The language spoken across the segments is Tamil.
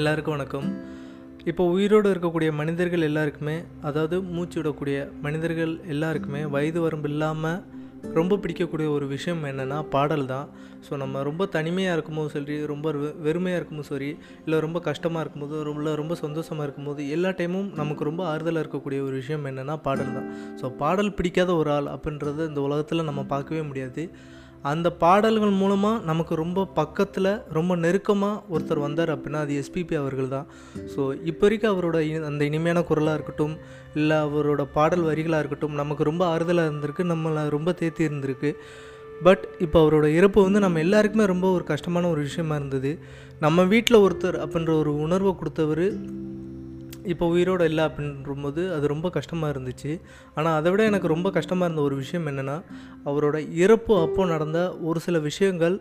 எல்லாருக்கும் வணக்கம். இப்போ உயிரோடு இருக்கக்கூடிய மனிதர்கள் எல்லாருக்குமே அதாவது மூச்சு விடக்கூடிய மனிதர்கள் எல்லாருக்குமே வயது வரம்பு இல்லாமல் ரொம்ப பிடிக்கக்கூடிய ஒரு விஷயம் என்னென்னா பாடல் தான். ஸோ நம்ம ரொம்ப தனிமையாக இருக்கும்போது சரி ரொம்ப வெறுமையாக இருக்கும்போது சரி இல்லை ரொம்ப கஷ்டமாக இருக்கும்போது ரொம்ப ரொம்ப சந்தோஷமாக இருக்கும்போது எல்லா டைமும் நமக்கு ரொம்ப ஆறுதலாக இருக்கக்கூடிய ஒரு விஷயம் என்னென்னா பாடல் தான். ஸோ பாடல் பிடிக்காத ஒரு ஆள் அப்படின்றத இந்த உலகத்தில் நம்ம பார்க்கவே முடியாது. அந்த பாடல்கள் மூலமாக நமக்கு ரொம்ப பக்கத்தில் ரொம்ப நெருக்கமாக ஒருத்தர் வந்தார் அப்படின்னா அது எஸ்பிபி அவர்கள் தான் ஸோ இப்போ வரைக்கும் அவரோட அந்த இனிமையான குரலாக இருக்கட்டும் இல்லை அவரோட பாடல் வரிகளாக இருக்கட்டும் நமக்கு ரொம்ப ஆறுதலாக இருந்திருக்கு நம்மளை ரொம்ப தேத்தி இருந்திருக்கு. பட் இப்போ அவரோட இறப்பு வந்து நம்ம எல்லாருக்குமே ரொம்ப ஒரு கஷ்டமான ஒரு விஷயமா இருந்தது. நம்ம வீட்டில் ஒருத்தர் அப்படின்ற ஒரு உணர்வை கொடுத்தவர் இப்போ உயிரோடு இல்லை அப்படின்றபோது அது ரொம்ப கஷ்டமாக இருந்துச்சு. ஆனால் அதை விட எனக்கு ரொம்ப கஷ்டமாக இருந்த ஒரு விஷயம் என்னென்னா அவரோட இறப்பு அப்போ நடந்த ஒரு சில விஷயங்கள்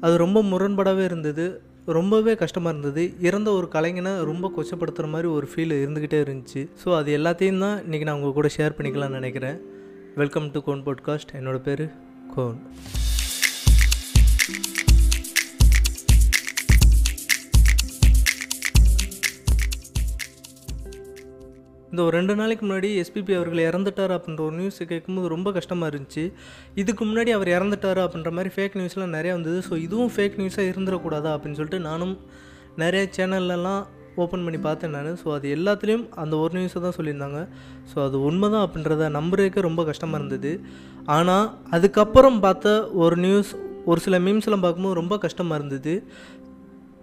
அது ரொம்ப முரண்பாடாகவே இருந்தது. ரொம்பவே கஷ்டமாக இருந்தது. இறந்த ஒரு கலைஞனை ரொம்ப கொச்சப்படுத்துகிற மாதிரி ஒரு ஃபீல் இருந்துக்கிட்டே இருந்துச்சு. ஸோ அது எல்லாத்தையும் தான் இன்றைக்கி நான் உங்கள் கூட ஷேர் பண்ணிக்கலாம்னு நினைக்கிறேன். வெல்கம் டு கோன் பாட்காஸ்ட் என்னோடய பேர் கோன் இந்த ஒரு ரெண்டு நாளைக்கு முன்னாடி எஸ்பிபி அவர்கள் இறந்துட்டார் அப்படின்ற ஒரு நியூஸ் கேட்கும்போது ரொம்ப கஷ்டமாக இருந்துச்சு. இதுக்கு முன்னாடி அவர் இறந்துட்டார் அப்படின்ற மாதிரி ஃபேக் நியூஸ்லாம் நிறையா வந்தது. ஸோ இதுவும் ஃபேக் நியூஸாக இருந்துடக்கூடாதா அப்படின்னு சொல்லிட்டு நானும் நிறைய சேனல்லலாம் ஓப்பன் பண்ணி பார்த்தேன் நான். ஸோ அது எல்லாத்துலேயும் அந்த ஒரு நியூஸை தான் சொல்லியிருந்தாங்க. ஸோ அது உண்மை தான் அப்படின்றத நம்புறதுக்கு ரொம்ப கஷ்டமாக இருந்தது. ஆனால் அதுக்கப்புறம் பார்த்த ஒரு நியூஸ் ஒரு சில மீம்ஸ்லாம் பார்க்கும்போது ரொம்ப கஷ்டமாக இருந்தது.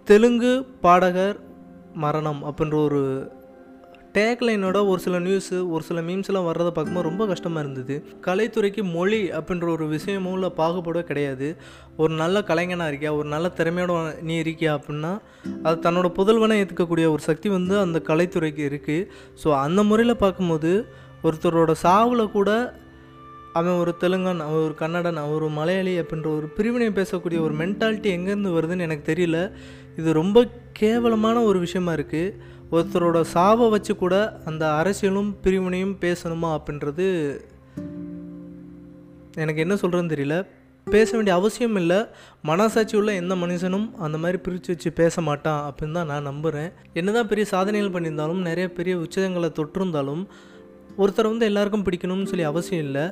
தெலுங்கு பாடகர் மரணம் அப்படின்ற ஒரு டேக்லைனோட ஒரு சில நியூஸு ஒரு சில மீம்ஸ்லாம் வர்றதை பார்க்கும்போது ரொம்ப கஷ்டமாக இருந்தது. கலைத்துறைக்கு மொழி அப்படின்ற ஒரு விஷயமும் இல்லை பாகுபாடோ கிடையாது. ஒரு நல்ல கலைஞனாக இருக்கியா? ஒரு நல்ல திறமையோட நீ இருக்கியா அப்படின்னா அது தன்னோட புதல்வனை ஏற்றுக்கக்கூடிய ஒரு சக்தி வந்து அந்த கலைத்துறைக்கு இருக்குது ஸோ அந்த முறையில் பார்க்கும்போது ஒருத்தரோட சாவில் கூட அவன் ஒரு தெலுங்கன் அவன் ஒரு கன்னடன் அவர் ஒரு மலையாளி அப்படின்ற ஒரு பிரிவினை பேசக்கூடிய ஒரு மென்டாலிட்டி எங்கேருந்து வருதுன்னு எனக்கு தெரியல. இது ரொம்ப கேவலமான ஒரு விஷயமா இருக்குது ஒருத்தரோட சாவை வச்சு கூட அந்த அரசியலும் பிரிவினையும் பேசணுமா அப்படின்றது எனக்கு என்ன சொல்கிறதுன்னு தெரியல. பேச வேண்டிய அவசியம் இல்லை. மனசாட்சி உள்ள எந்த மனுஷனும் அந்த மாதிரி பிரித்து வச்சு பேச மாட்டான் அப்படின்னு தான் நான் நம்புகிறேன் என்னதான் பெரிய சாதனைகள் பண்ணியிருந்தாலும் நிறைய பெரிய உச்சங்களை தொற்றிருந்தாலும் ஒருத்தர் வந்து எல்லாருக்கும் பிடிக்கணும்னு சொல்லி அவசியம் இல்லை.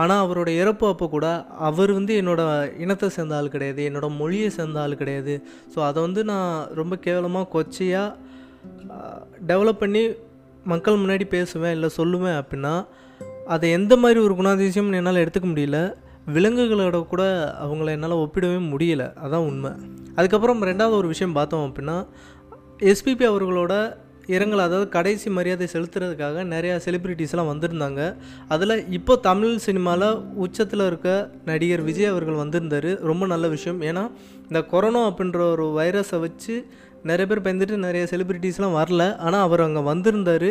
ஆனால் அவரோட இறப்பு அப்போ கூட அவர் வந்து என்னோட இனத்தை சேர்ந்த ஆள் கிடையாது என்னோட மொழியை சேர்ந்த ஆள் கிடையாது. ஸோ அதை வந்து நான் ரொம்ப கேவலமாக கொச்சையாக டெவலப் பண்ணி மக்கள் முன்னாடி பேசுவேன் இல்லை சொல்லுவேன் அப்படின்னா அதை எந்த மாதிரி ஒரு குணாதிசயம் என்னால் எடுத்துக்க முடியல. விலங்குகளோட கூட அவங்கள என்னால் ஒப்பிடவே முடியல. அதான் உண்மை. அதுக்கப்புறம் ரெண்டாவது ஒரு விஷயம் பார்த்தோம் அப்படின்னா எஸ்பிபி அவர்களோட இரங்கல் அதாவது கடைசி மரியாதை செலுத்துறதுக்காக நிறையா செலிப்ரிட்டிஸ்லாம் வந்திருந்தாங்க. அதில் இப்போ தமிழ் சினிமாவில் உச்சத்தில் இருக்க நடிகர் விஜய் அவர்கள் வந்திருந்தார். ரொம்ப நல்ல விஷயம். ஏன்னா இந்த கொரோனா அப்படின்ற ஒரு வைரஸை வச்சு நிறைய பேர் பயந்துட்டு நிறைய செலிப்ரிட்டிஸ்லாம் வரல. ஆனால் அவர் அங்கே வந்திருந்தார்.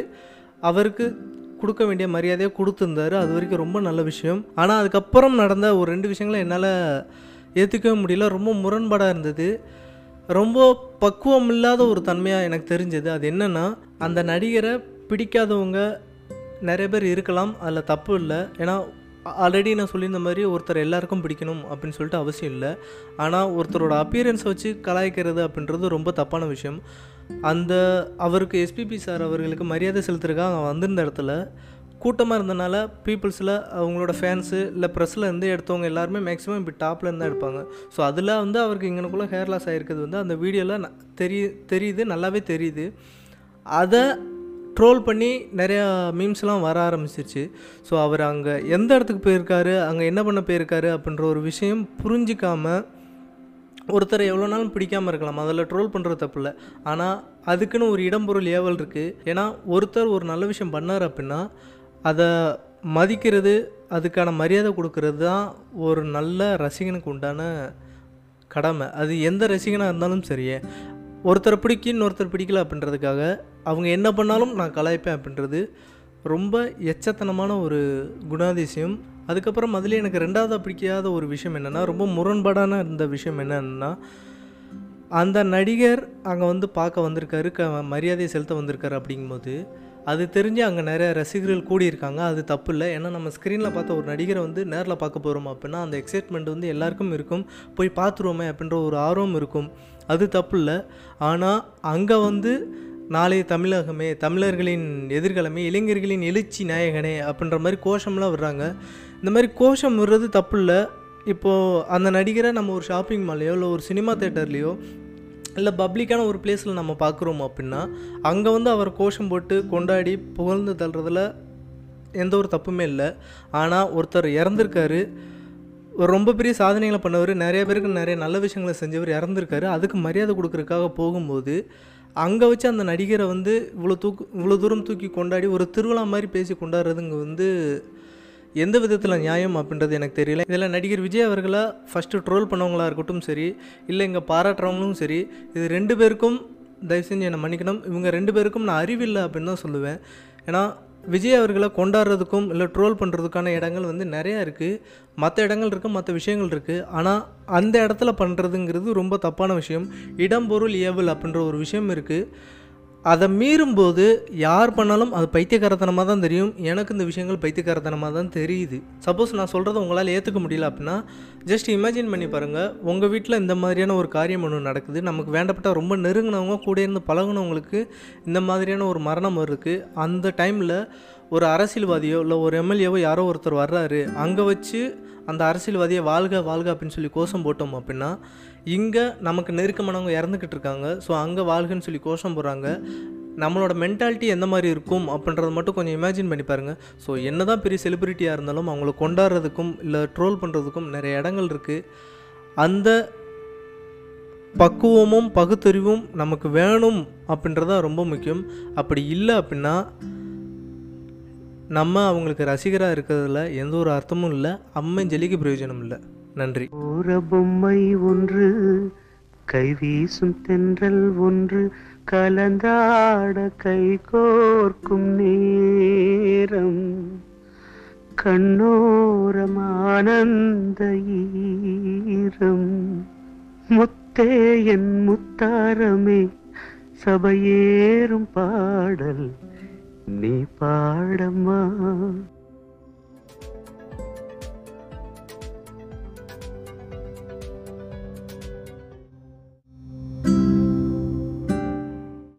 அவருக்கு கொடுக்க வேண்டிய மரியாதையை கொடுத்துருந்தாரு. அது வரைக்கும் ரொம்ப நல்ல விஷயம். ஆனால் அதுக்கப்புறம் நடந்த ஒரு ரெண்டு விஷயங்களை என்னால் ஏற்றுக்கவே முடியல. ரொம்ப முரண்பாடாக இருந்தது. ரொம்ப பக்குவம் இல்லாத ஒரு தன்மையாக எனக்கு தெரிஞ்சது. அது என்னென்னா அந்த நடிகரை பிடிக்காதவங்க நிறைய பேர் இருக்கலாம். அதில் தப்பு இல்லை. ஏன்னா ஆல்ரெடி நான் சொல்லியிருந்த மாதிரி ஒருத்தர் எல்லாருக்கும் பிடிக்கணும் அப்படின்னு சொல்லிட்டு அவசியம் இல்லை. ஆனால் ஒருத்தரோட அப்பியரன்ஸை வச்சு கலாய்க்கிறது அப்படின்றது ரொம்ப தப்பான விஷயம். அந்த அவருக்கு எஸ்பிபி சார் அவர்களுக்கு மரியாதை செலுத்துறதுக்காக அவன் வந்திருந்த இடத்துல கூட்டமாக இருந்தனால பீப்புள்ஸில் அவங்களோட ஃபேன்ஸு இல்லை ப்ரெஸ்ஸில் இருந்து எடுத்தவங்க எல்லாருமே மேக்ஸிமம் இப்படி டாப்பில் இருந்து தான் எடுப்பாங்க. ஸோ அதில் வந்து அவருக்கு இங்கனக்குள்ளே ஹேர் லாஸ் ஆகிருக்கிறது வந்து அந்த வீடியோவில் தெரிய தெரியுது நல்லாவே தெரியுது. அதை ட்ரோல் பண்ணி நிறையா மீம்ஸ்லாம் வர ஆரம்பிச்சிருச்சு. ஸோ அவர் அங்கே எந்த இடத்துக்கு போயிருக்காரு அங்கே என்ன பண்ண போயிருக்காரு அப்படின்ற ஒரு விஷயம் புரிஞ்சிக்காமல் ஒருத்தரை எவ்வளோ நாளும் பிடிக்காமல் இருக்கலாம். அதில் ட்ரோல் பண்ணுறது தப்பு இல்லை. ஆனால் அதுக்குன்னு ஒரு இடம்பொருள் ஏவல் இருக்குது ஏன்னா ஒருத்தர் ஒரு நல்ல விஷயம் பண்ணார் அப்படின்னா அதை மதிக்கிறது அதுக்கான மரியாதை கொடுக்கறது தான் ஒரு நல்ல ரசிகனுக்கு உண்டான கடமை. அது எந்த ரசிகனாக இருந்தாலும் சரியே. ஒருத்தரை பிடிக்கும் இன்னொருத்தர் பிடிக்கல அப்படின்றதுக்காக அவங்க என்ன பண்ணாலும் நான் கலாய்ப்பேன் அப்படின்றது ரொம்ப எச்சத்தனமான ஒரு குணாதிசயம். அதுக்கப்புறம் அதில் எனக்கு ரெண்டாவதாக பிடிக்காத ஒரு விஷயம் என்னென்னா ரொம்ப முரண்பாடான இருந்த விஷயம் என்னன்னா அந்த நடிகர் அங்கே வந்து பார்க்க வந்திருக்காரு க மரியாதையை செலுத்த வந்திருக்காரு அப்படிங்கும்போது அது தெரிஞ்சு அங்கே நிறைய ரசிகர்கள் கூடியிருக்காங்க. அது தப்பு இல்லை ஏன்னா நம்ம ஸ்க்ரீனில் பார்த்த ஒரு நடிகரை வந்து நேரில் பார்க்க போகிறோம் அப்படின்னா அந்த எக்ஸைட்மெண்ட் வந்து எல்லாருக்கும் இருக்கும். போய் பார்த்துருவோமே அப்படின்ற ஒரு ஆர்வம் இருக்கும். அது தப்பு இல்லை ஆனால் அங்கே வந்து நாளைய தமிழகமே தமிழர்களின் எதிர்காலமே இளைஞர்களின் எழுச்சி நாயகனே அப்படின்ற மாதிரி கோஷம்லாம் விடுறாங்க. இந்த மாதிரி கோஷம் விடுறது தப்பு இல்லை இப்போது அந்த நடிகரை நம்ம ஒரு ஷாப்பிங் மால்லையோ இல்லை ஒரு சினிமா தேட்டர்லேயோ இல்லை பப்ளிக்கான ஒரு பிளேஸில் நம்ம பார்க்குறோம் அப்படின்னா அங்கே வந்து அவர் கோஷம் போட்டு கொண்டாடி புகழ்ந்து தள்ளுறதுல எந்த ஒரு தப்புமே இல்லை. ஆனால் ஒருத்தர் இறந்துருக்காரு. ஒரு ரொம்ப பெரிய சாதனைகளை பண்ணவர் நிறைய பேருக்கு நிறைய நல்ல விஷயங்களை செஞ்சவர் இறந்துருக்காரு. அதுக்கு மரியாதை கொடுக்குறதுக்காக போகும்போது அங்கே வச்சு அந்த நடிகரை வந்து இவ்வளோ தூக்கு இவ்வளோ தூரம் தூக்கி கொண்டாடி ஒரு திருவிழா மாதிரி பேசி கொண்டாடுறதுங்க வந்து எந்த விதத்தில் நியாயம் அப்படின்றது எனக்கு தெரியல. இதில் நடிகர் விஜய் அவர்களை ஃபஸ்ட்டு ட்ரோல் பண்ணவங்களா இருக்கட்டும் சரி இல்லை இங்கே பாராட்டுறவங்களும் சரி இது ரெண்டு பேருக்கும் தயவு செஞ்சு என்னை மன்னிக்கணும். இவங்க ரெண்டு பேருக்கும் நான் அறிவில்லை அப்படின்னு தான் சொல்லுவேன். ஏன்னா விஜய் அவர்களை கொண்டாடுறதுக்கும் இல்லை ட்ரோல் பண்ணுறதுக்கான இடங்கள் வந்து நிறையா இருக்குது மற்ற இடங்கள் இருக்குது மற்ற விஷயங்கள் இருக்குது ஆனால் அந்த இடத்துல பண்ணுறதுங்கிறது ரொம்ப தப்பான விஷயம். இடம் பொருள் ஏவல் அப்படின்ற ஒரு விஷயம் இருக்குது அதை மீறும்போது யார் பண்ணாலும் அது பைத்தியக்காரத்தனமாக தான் தெரியும். எனக்கு இந்த விஷயங்கள் பைத்தியக்காரத்தனமாக தான் தெரியுது. சப்போஸ் நான் சொல்கிறத உங்களால் ஏற்றுக்க முடியல அப்படின்னா ஜஸ்ட் இமேஜின் பண்ணி பாருங்கள் உங்கள் வீட்டில் இந்த மாதிரியான ஒரு காரியம் ஒன்று நடக்குது. நமக்கு வேண்டப்பட்ட ரொம்ப நெருங்கினவங்க கூட இருந்து பழகுனவங்களுக்கு இந்த மாதிரியான ஒரு மரணம் இருக்குது அந்த டைமில் ஒரு அரசியல்வாதியோ இல்லை ஒரு எம்எல்ஏவோ யாரோ ஒருத்தர் வர்றாரு. அங்கே வச்சு அந்த அரசியல்வாதியை வாழ்க வாழ்க அப்படின்னு சொல்லி கோஷம் போட்டோம் அப்படின்னா இங்கே நமக்கு நெருக்கமானவங்க இறந்துக்கிட்டு இருக்காங்க. ஸோ அங்கே வாழ்கன்னு சொல்லி கோஷம் போடுறாங்க. நம்மளோட மென்டாலிட்டி எந்த மாதிரி இருக்கும் அப்படின்றத மட்டும் கொஞ்சம் இமேஜின் பண்ணி பாருங்கள் ஸோ என்ன தான் பெரிய செலிப்ரிட்டியாக இருந்தாலும் அவங்கள கொண்டாடுறதுக்கும் இல்லை ட்ரோல் பண்ணுறதுக்கும் நிறைய இடங்கள் இருக்குது அந்த பக்குவமும் பகுத்தறிவும் நமக்கு வேணும் அப்படின்றதா ரொம்ப முக்கியம். அப்படி இல்லை அப்படின்னா நம்ம அவங்களுக்கு ரசிகராக இருக்கிறதுல எந்த ஒரு அர்த்தமும் இல்லை அம்மஞ்சலிக்கு ஜெலிக்கு பிரயோஜனம் இல்லை. நன்றி. ஒரு பொம்மை ஒன்று கைவீசும் தென்றல் ஒன்று கலந்தாட கை கோர்க்கும் நேரம் கண்ணோரம் ஆனந்த ஈரம். முத்தே என் முத்தாரமே சபையேறும் பாடல் நீ பாடம்மா